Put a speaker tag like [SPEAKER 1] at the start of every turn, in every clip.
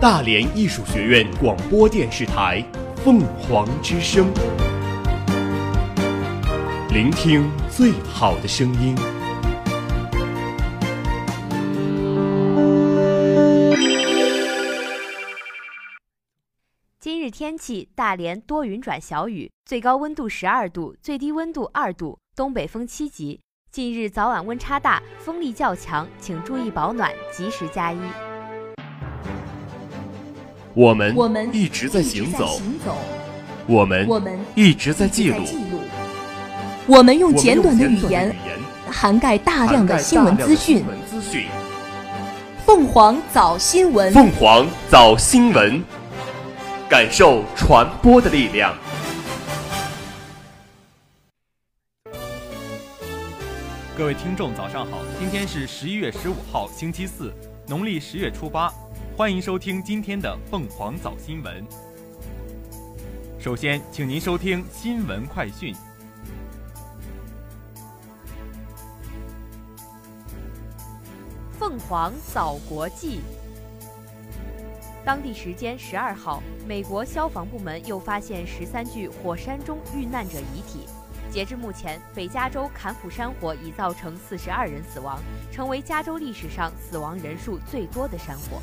[SPEAKER 1] 大连艺术学院广播电视台凤凰之声，聆听最好的声音。
[SPEAKER 2] 今日天气：大连多云转小雨，最高温度十二度，最低温度二度，东北风七级。近日早晚温差大，风力较强，请注意保暖，及时加衣。
[SPEAKER 1] 我们
[SPEAKER 3] 我们
[SPEAKER 1] 一直在行走，我们
[SPEAKER 3] 我们
[SPEAKER 1] 一直在记录，
[SPEAKER 3] 我们用简短的语言涵盖大量的新闻资讯。
[SPEAKER 1] 涵盖大量的新闻资讯
[SPEAKER 3] 凤凰早新闻，
[SPEAKER 1] 凤凰早新闻，感受传播的力量。
[SPEAKER 4] 各位听众，早上好！今天是十一月十五号，星期四，农历十月初八。欢迎收听今天的凤凰早新闻。首先，请您收听新闻快讯。
[SPEAKER 2] 凤凰早国际。当地时间十二号，美国消防部门又发现十三具火山中遇难者遗体。截至目前，北加州坎普山火已造成四十二人死亡，成为加州历史上死亡人数最多的山火。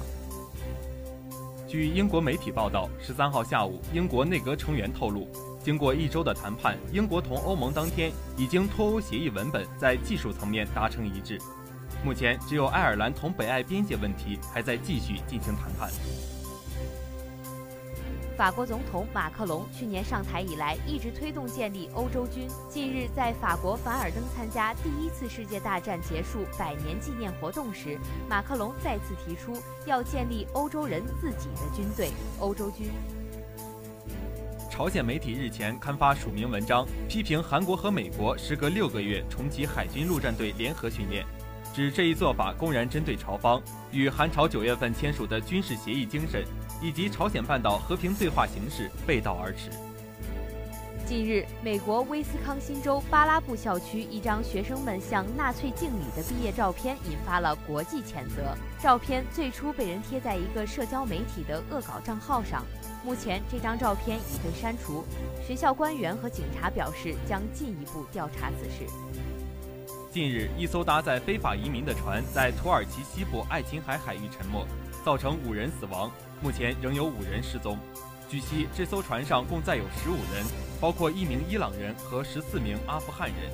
[SPEAKER 4] 据英国媒体报道，十三号下午，英国内阁成员透露，经过一周的谈判，英国同欧盟当天已经脱欧协议文本在技术层面达成一致。目前，只有爱尔兰同北爱边界问题还在继续进行谈判。
[SPEAKER 2] 法国总统马克龙去年上台以来，一直推动建立欧洲军。近日，在法国凡尔登参加第一次世界大战结束百年纪念活动时，马克龙再次提出要建立欧洲人自己的军队——欧洲军。
[SPEAKER 4] 朝鲜媒体日前刊发署名文章，批评韩国和美国时隔六个月重启海军陆战队联合训练，指这一做法公然针对朝方，与韩朝九月份签署的军事协议精神以及朝鲜半岛和平对话形势背道而驰。
[SPEAKER 2] 近日，美国威斯康辛州巴拉布校区一张学生们向纳粹敬礼的毕业照片引发了国际谴责。照片最初被人贴在一个社交媒体的恶搞账号上，目前这张照片已被删除。学校官员和警察表示将进一步调查此事。
[SPEAKER 4] 近日，一艘搭载非法移民的船在土耳其西部爱琴海海域沉没，造成五人死亡，目前仍有五人失踪。据悉，这艘船上共载有十五人，包括一名伊朗人和十四名阿富汗人。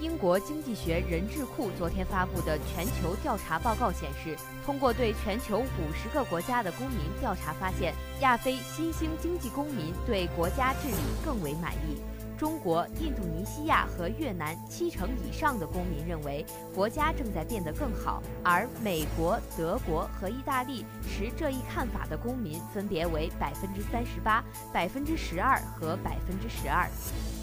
[SPEAKER 2] 英国经济学人智库昨天发布的全球调查报告显示，通过对全球五十个国家的公民调查发现，亚非新兴经济公民对国家治理更为满意。中国、印度尼西亚和越南七成以上的公民认为国家正在变得更好，而美国、德国和意大利持这一看法的公民分别为百分之三十八、百分之十二和百分之十二。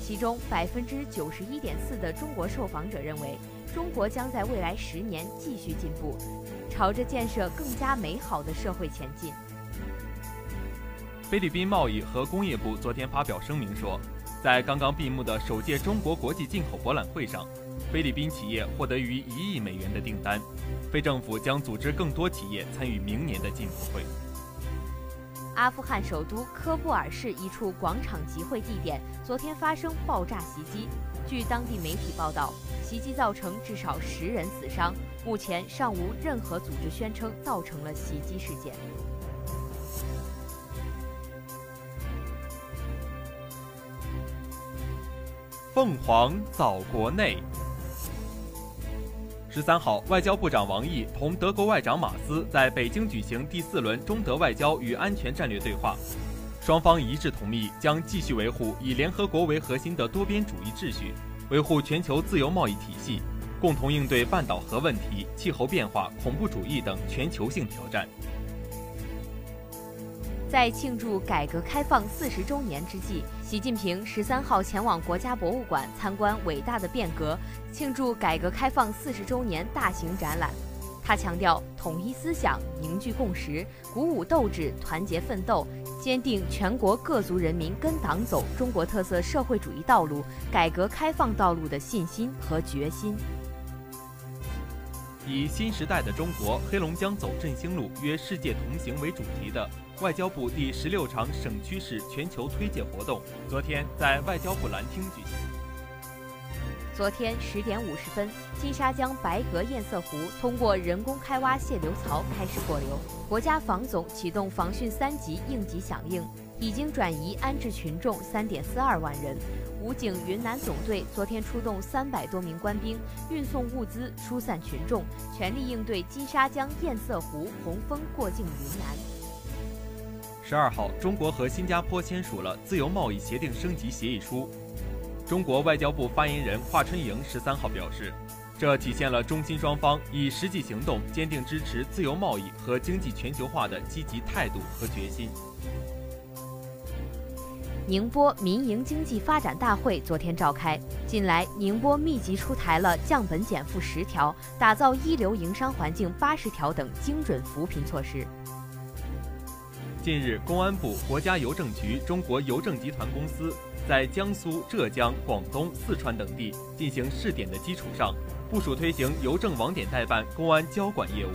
[SPEAKER 2] 其中，百分之九十一点四的中国受访者认为中国将在未来十年继续进步，朝着建设更加美好的社会前进。
[SPEAKER 4] 菲律宾贸易和工业部昨天发表声明说。在刚刚闭幕的首届中国国际进口博览会上，菲律宾企业获得逾一亿美元的订单。非政府将组织更多企业参与明年的进博会。
[SPEAKER 2] 阿富汗首都科布尔市一处广场集会地点昨天发生爆炸袭击，据当地媒体报道，袭击造成至少十人死伤。目前尚无任何组织宣称造成了袭击事件。
[SPEAKER 4] 凤凰早国内。十三号，外交部长王毅同德国外长马斯在北京举行第四轮中德外交与安全战略对话，双方一致同意将继续维护以联合国为核心的多边主义秩序，维护全球自由贸易体系，共同应对半岛核问题、气候变化、恐怖主义等全球性挑战。
[SPEAKER 2] 在庆祝改革开放四十周年之际，习近平十三号前往国家博物馆参观伟大的变革，庆祝改革开放四十周年大型展览。他强调统一思想、凝聚共识、鼓舞斗志、团结奋斗，坚定全国各族人民跟党走中国特色社会主义道路、改革开放道路的信心和决心。
[SPEAKER 4] 以“新时代的中国，黑龙江走振兴路，约世界同行”为主题的外交部第十六场省区市全球推介活动，昨天在外交部蓝厅举行。
[SPEAKER 2] 昨天十点五十分，金沙江白河堰塞湖通过人工开挖泄流槽开始过流，国家防总启动防汛三级应急响应，已经转移安置群众三点四二万人。武警云南总队昨天出动三百多名官兵，运送物资，疏散群众，全力应对金沙江堰塞湖洪峰过境云南。
[SPEAKER 4] 十二号，中国和新加坡签署了自由贸易协定升级协议书。中国外交部发言人华春莹十三号表示，这体现了中新双方以实际行动坚定支持自由贸易和经济全球化的积极态度和决心。
[SPEAKER 2] 宁波民营经济发展大会昨天召开，近来宁波密集出台了降本减负十条、打造一流营商环境八十条等精准扶贫措施。
[SPEAKER 4] 近日，公安部、国家邮政局、中国邮政集团公司。在江苏、浙江、广东、四川等地进行试点的基础上，部署推行邮政网点代办公安交管业务。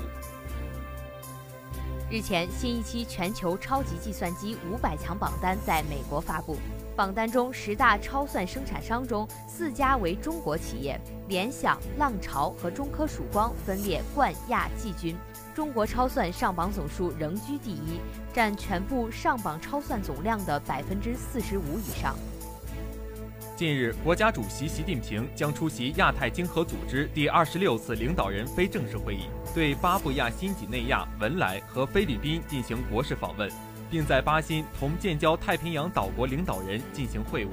[SPEAKER 2] 日前，新一期全球超级计算机五百强榜单在美国发布，榜单中十大超算生产商中，四家为中国企业，联想、浪潮和中科曙光分列冠、亚、季军。中国超算上榜总数仍居第一，占全部上榜超算总量的百分之四十五以上。
[SPEAKER 4] 近日，国家主席习近平将出席亚太经合组织第二十六次领导人非正式会议，对巴布亚新几内亚、文莱和菲律宾进行国事访问，并在巴新同建交太平洋岛国领导人进行会晤。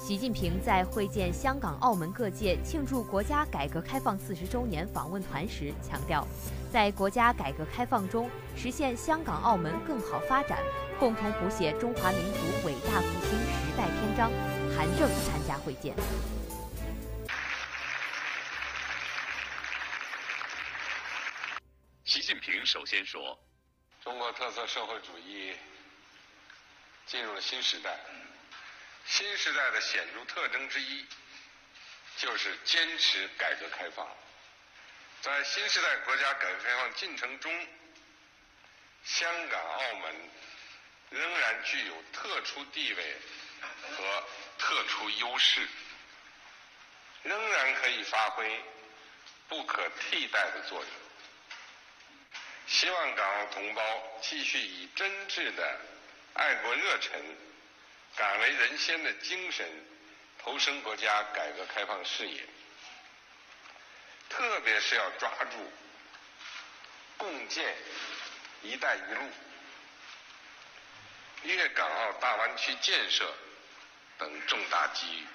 [SPEAKER 2] 习近平在会见香港、澳门各界庆祝国家改革开放四十周年访问团时强调，在国家改革开放中实现香港、澳门更好发展，共同谱写中华民族伟大复兴时代篇章。韩正参加会见。
[SPEAKER 1] 习近平首先说：“
[SPEAKER 5] 中国特色社会主义进入了新时代。”新时代的显著特征之一，就是坚持改革开放。在新时代国家改革开放进程中，香港、澳门仍然具有特殊地位和特殊优势，仍然可以发挥不可替代的作用。希望港澳同胞继续以真挚的爱国热忱。敢为人先的精神，投身国家改革开放事业，特别是要抓住共建“一带一路”、粤港澳大湾区建设等重大机遇，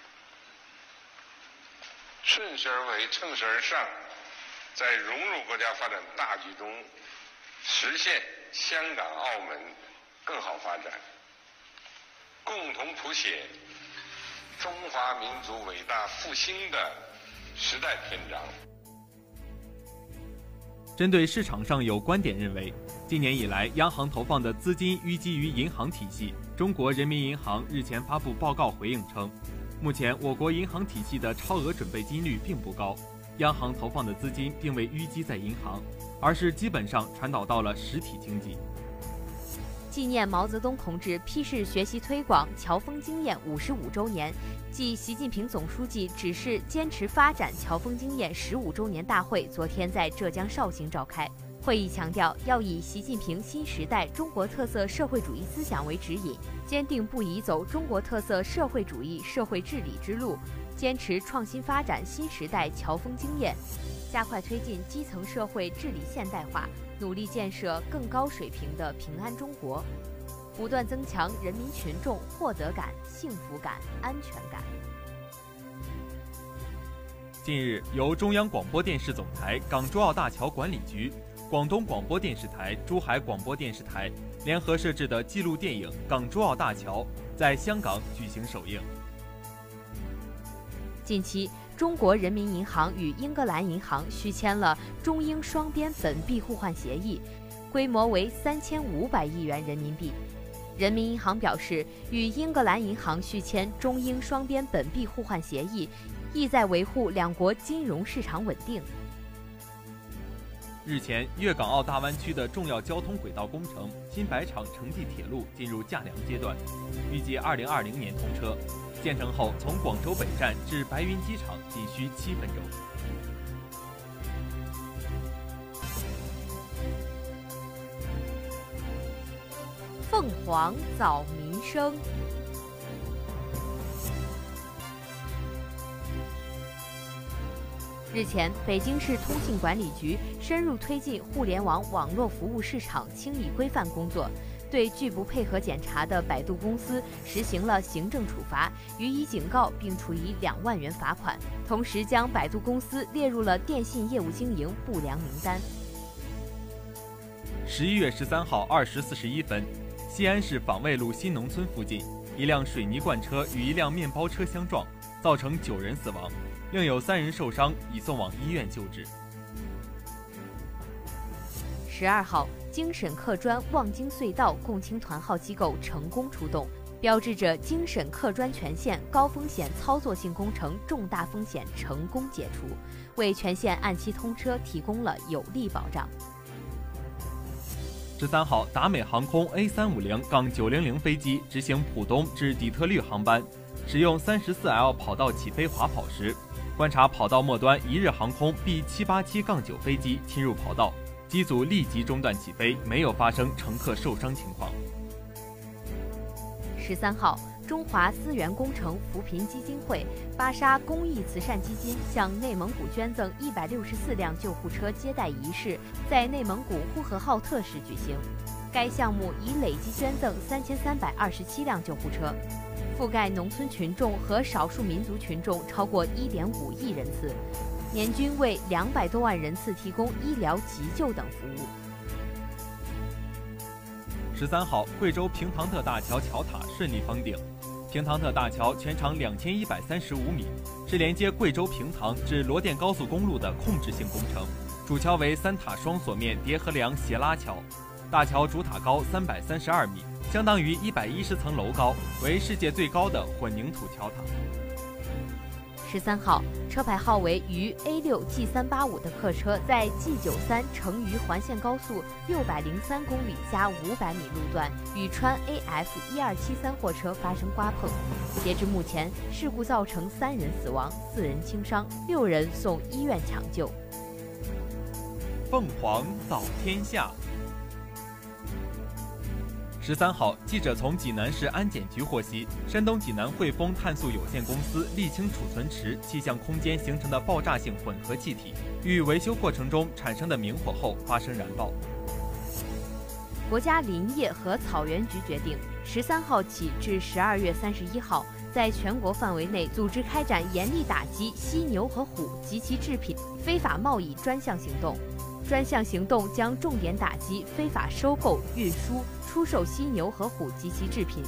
[SPEAKER 5] 顺势而为，乘势而上，在融入国家发展大局中，实现香港、澳门更好发展。共同谱写中华民族伟大复兴的时代篇章。
[SPEAKER 4] 针对市场上有观点认为，今年以来央行投放的资金淤积于银行体系，中国人民银行日前发布报告回应称，目前我国银行体系的超额准备金率并不高，央行投放的资金并未淤积在银行，而是基本上传导到了实体经济。
[SPEAKER 2] 纪念毛泽东同志批示学习推广乔峰经验五十五周年暨习近平总书记指示坚持发展乔峰经验十五周年大会昨天在浙江绍兴召开。会议强调，要以习近平新时代中国特色社会主义思想为指引，坚定不移走中国特色社会主义社会治理之路，坚持创新发展新时代乔峰经验，加快推进基层社会治理现代化。努力建设更高水平的平安中国，不断增强人民群众获得感、幸福感、安全感。
[SPEAKER 4] 近日，由中央广播电视总台港珠澳大桥管理局、广东广播电视台、珠海广播电视台联合摄制的纪录电影《港珠澳大桥》在香港举行首映。
[SPEAKER 2] 近期。中国人民银行与英格兰银行续签了中英双边本币互换协议，规模为三千五百亿元人民币。人民银行表示，与英格兰银行续签中英双边本币互换协议，意在维护两国金融市场稳定。
[SPEAKER 4] 日前，粤港澳大湾区的重要交通轨道工程新百场城际铁路进入架梁阶段，预计2020年通车。建成后，从广州北站至白云机场仅需七分钟。
[SPEAKER 2] 凤凰早民生。日前，北京市通信管理局深入推进互联网网络服务市场清理规范工作，对拒不配合检查的百度公司实行了行政处罚，予以警告，并处以两万元罚款，同时将百度公司列入了电信业务经营不良名单。
[SPEAKER 4] 十一月十三号二时四十一分，西安市访卫路新农村附近，一辆水泥罐车与一辆面包车相撞，造成九人死亡。另有三人受伤，已送往医院救治。
[SPEAKER 2] 十二号，京沈客专望京隧道共青团号机构成功出动，标志着京沈客专全线高风险操作性工程重大风险成功解除，为全线按期通车提供了有力保障。
[SPEAKER 4] 十三号，达美航空 A 三五零杠九零零飞机执行浦东至底特律航班，使用三十四 L 跑道起飞滑跑时。观察跑道末端一日航空 B 七八七杠九飞机侵入跑道，机组立即中断起飞，没有发生乘客受伤情况。
[SPEAKER 2] 十三号，中华资源工程扶贫基金会巴沙公益慈善基金向内蒙古捐赠一百六十四辆救护车接待仪式在内蒙古呼和浩特市举行，该项目已累计捐赠三千三百二十七辆救护车。覆盖农村群众和少数民族群众超过1.5亿人次，年均为两百多万人次提供医疗急救等服务。
[SPEAKER 4] 十三号，贵州平塘特大桥桥塔顺利封顶。平塘特大桥全长两千一百三十五米，是连接贵州平塘至罗甸高速公路的控制性工程。主桥为三塔双锁面叠合梁斜拉桥，大桥主塔高三百三十二米。相当于一百一十层楼高，为世界最高的混凝土桥塔。
[SPEAKER 2] 十三号，车牌号为渝 A 六 G 三八五的客车在 G 九三成渝环线高速六百零三公里加五百米路段与川 AF 一二七三货车发生刮碰，截至目前，事故造成三人死亡，四人轻伤，六人送医院抢救。
[SPEAKER 4] 凤凰早天下。十三号，记者从济南市安检局获悉，山东济南汇丰碳素有限公司沥青储存池气象空间形成的爆炸性混合气体，与维修过程中产生的明火后发生燃爆。
[SPEAKER 2] 国家林业和草原局决定，十三号起至十二月三十一号，在全国范围内组织开展严厉打击犀牛和虎及其制品非法贸易专项行动。专项行动将重点打击非法收购、运输、出售犀牛和虎及其制品。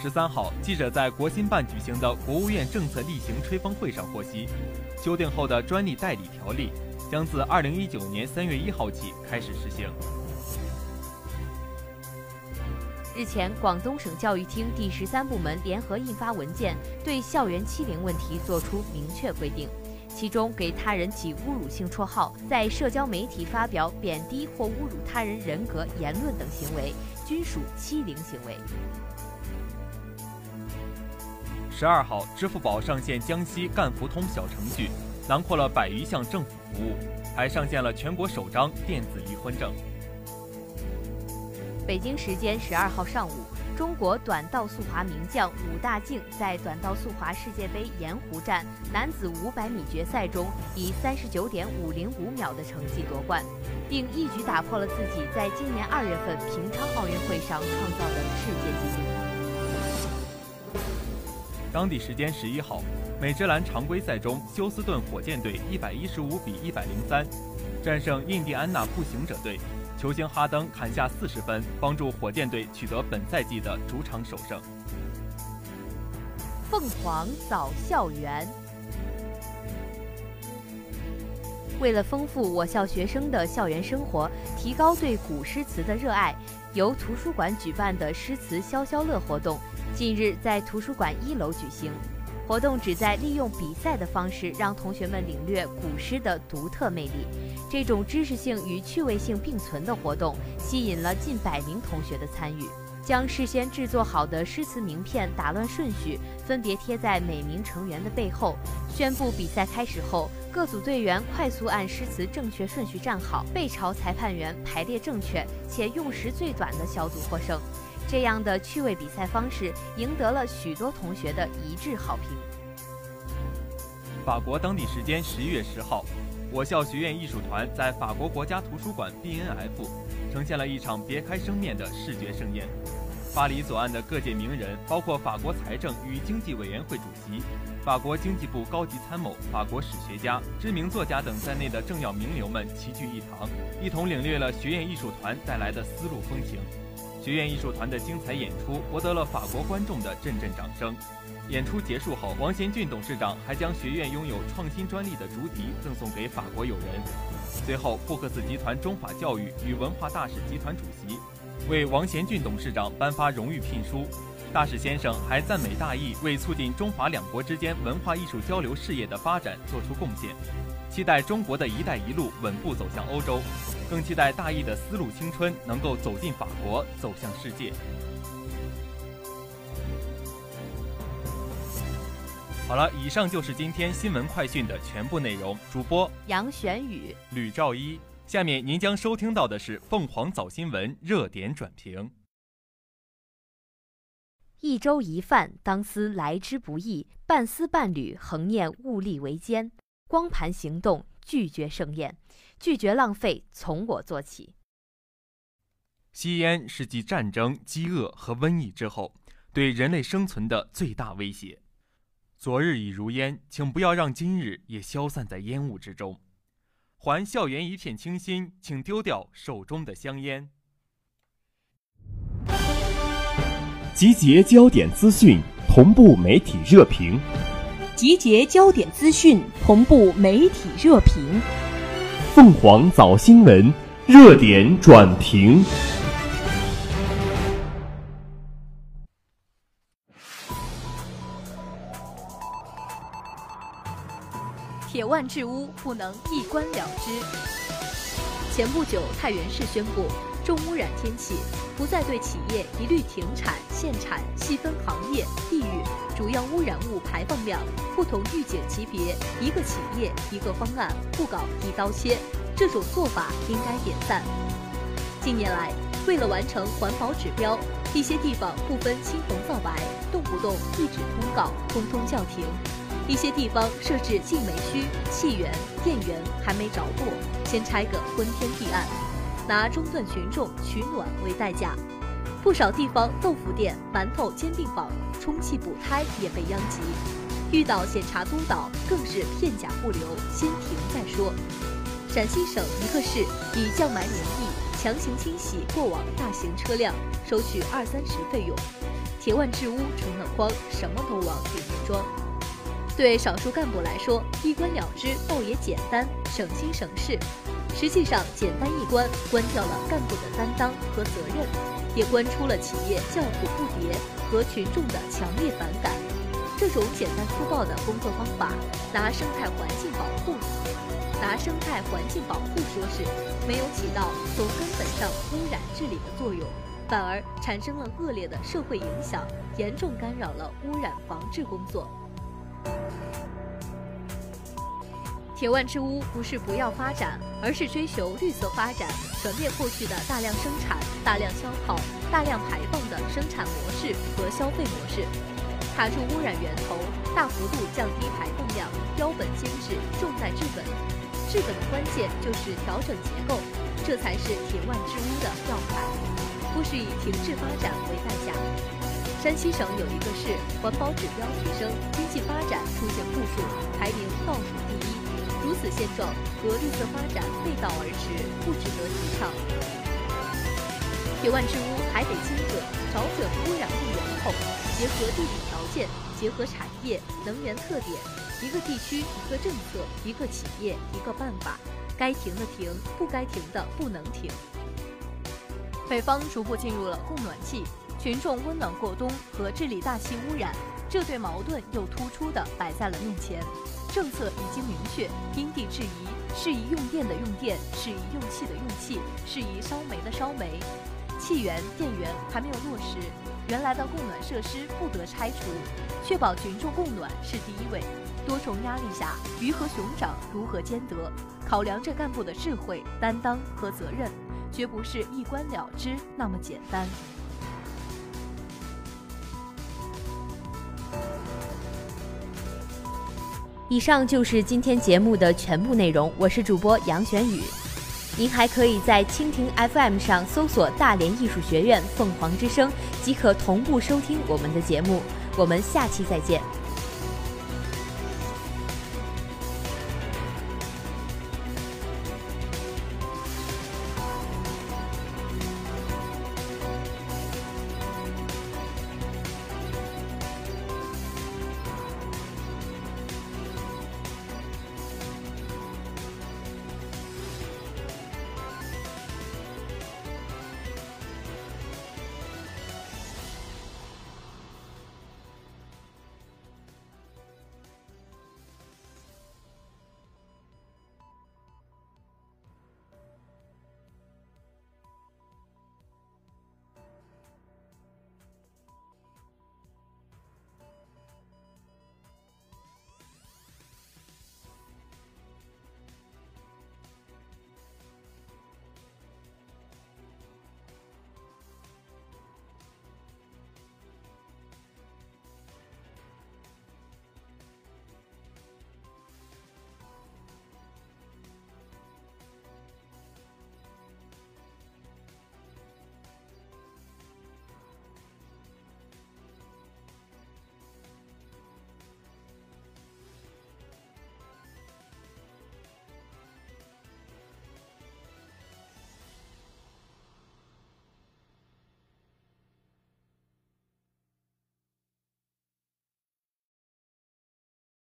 [SPEAKER 4] 十三号，记者在国新办举行的国务院政策例行吹风会上获悉，修订后的专利代理条例将自二零一九年三月一号起开始实行。
[SPEAKER 2] 日前，广东省教育厅第十三部门联合印发文件，对校园欺凌问题作出明确规定。其中，给他人起侮辱性绰号，在社交媒体发表贬低或侮辱他人人格言论等行为，均属欺凌行为。
[SPEAKER 4] 十二号，支付宝上线江西赣福通小程序，囊括了百余项政府服务，还上线了全国首张电子离婚证。
[SPEAKER 2] 北京时间十二号上午。中国短道速滑名将武大靖在短道速滑世界杯盐湖站男子500米决赛中，以39.505秒的成绩夺冠，并一举打破了自己在今年2月份平昌奥运会上创造的世界纪录。
[SPEAKER 4] 当地时间十一号，美职篮常规赛中，休斯顿火箭队115比103战胜印第安纳步行者队。球星哈登砍下四十分，帮助火箭队取得本赛季的主场首胜。
[SPEAKER 2] 凤凰早校园，
[SPEAKER 6] 为了丰富我校学生的校园生活，提高对古诗词的热爱，由图书馆举办的诗词消消乐活动，近日在图书馆一楼举行。活动旨在利用比赛的方式，让同学们领略古诗的独特魅力。这种知识性与趣味性并存的活动，吸引了近百名同学的参与。将事先制作好的诗词名片打乱顺序，分别贴在每名成员的背后。宣布比赛开始后，各组队员快速按诗词正确顺序站好，背朝裁判员排列正确，且用时最短的小组获胜。这样的趣味比赛方式赢得了许多同学的一致好评。
[SPEAKER 4] 法国当地时间十一月十号，我校学院艺术团在法国国家图书馆 BNF 呈现了一场别开生面的视觉盛宴。巴黎左岸的各界名人，包括法国财政与经济委员会主席、法国经济部高级参谋、法国史学家、知名作家等在内的政要名流们齐聚一堂，一同领略了学院艺术团带来的丝路风情。学院艺术团的精彩演出博得了法国观众的阵阵掌声。演出结束后，王贤俊董事长还将学院拥有创新专利的竹笛赠送给法国友人。随后，布克斯集团中法教育与文化大使集团主席为王贤俊董事长颁发荣誉聘书。大使先生还赞美大义为促进中法两国之间文化艺术交流事业的发展做出贡献。期待中国的一带一路稳步走向欧洲，更期待大义的丝路青春能够走进法国，走向世界。好了，以上就是今天新闻快讯的全部内容。主播
[SPEAKER 6] 杨玄宇、
[SPEAKER 4] 吕兆一，下面您将收听到的是凤凰早新闻热点转评。
[SPEAKER 6] 一粥一饭，当思来之不易；半丝半缕，恒念物力维艰。光盘行动，拒绝盛宴，拒绝浪费，从我做起。
[SPEAKER 4] 吸烟是继战争、饥饿和瘟疫之后，对人类生存的最大威胁。昨日已如烟，请不要让今日也消散在烟雾之中。还校园一片清新，请丢掉手中的香烟。
[SPEAKER 1] 集结焦点资讯，同步媒体热评。
[SPEAKER 3] 集结焦点资讯，同步媒体热评。
[SPEAKER 1] 凤凰早新闻热点转评。
[SPEAKER 6] 铁腕治污不能一关了之。前不久，太原市宣布。重污染天气不再对企业一律停产限产，细分行业、地域、主要污染物排放量，不同预警级别，一个企业一个方案，不搞一刀切，这种做法应该点赞。近年来，为了完成环保指标，一些地方不分青红皂白，动不动一纸通告，通通叫停；一些地方设置净煤区，气源、电源还没着落，先拆个昏天地暗。拿中断群众取暖为代价，不少地方豆腐店、馒头煎饼坊、充气补胎也被殃及。遇到检查督导，更是片甲不留，先停再说。陕西省一个市以降霾名义强行清洗过往大型车辆，收取二三十费用。铁腕治污成了筐，什么都往里面装。对少数干部来说，一关了之倒也简单，省心省事。实际上，简单一关，关掉了干部的担当和责任，也关出了企业叫苦不迭和群众的强烈反感。这种简单粗暴的工作方法，拿生态环境保护，拿生态环境保护说事，没有起到从根本上污染治理的作用，反而产生了恶劣的社会影响，严重干扰了污染防治工作。铁腕治污不是不要发展，而是追求绿色发展，转变过去的大量生产、大量消耗、大量排放的生产模式和消费模式，卡住污染源头，大幅度降低排放量，标本兼治，重在治本。治本的关键就是调整结构，这才是铁腕治污的要害，不是以停滞发展为代价。山西省有一个市，环保指标提升，经济发展出现负数，排名倒数第一。如此现状和绿色发展背道而驰，不值得提倡。铁腕治污还得精准找准污染物源头，结合地理条件，结合产业、能源特点，一个地区一个政策，一个企业一个办法，该停的停，不该停的不能停。北方逐步进入了供暖季，群众温暖过冬和治理大气污染这对矛盾又突出地摆在了面前。政策已经明确，因地制宜，适宜用电的用电，适宜用气的用气，适宜烧煤的烧煤。气源、电源还没有落实，原来的供暖设施不得拆除，确保群众供暖是第一位。多重压力下，鱼和熊掌如何兼得？考量着干部的智慧、担当和责任，绝不是一关了之那么简单。
[SPEAKER 2] 以上就是今天节目的全部内容，我是主播杨玄宇。您还可以在蜻蜓 FM 上搜索“大连艺术学院凤凰之声”，即可同步收听我们的节目。我们下期再见。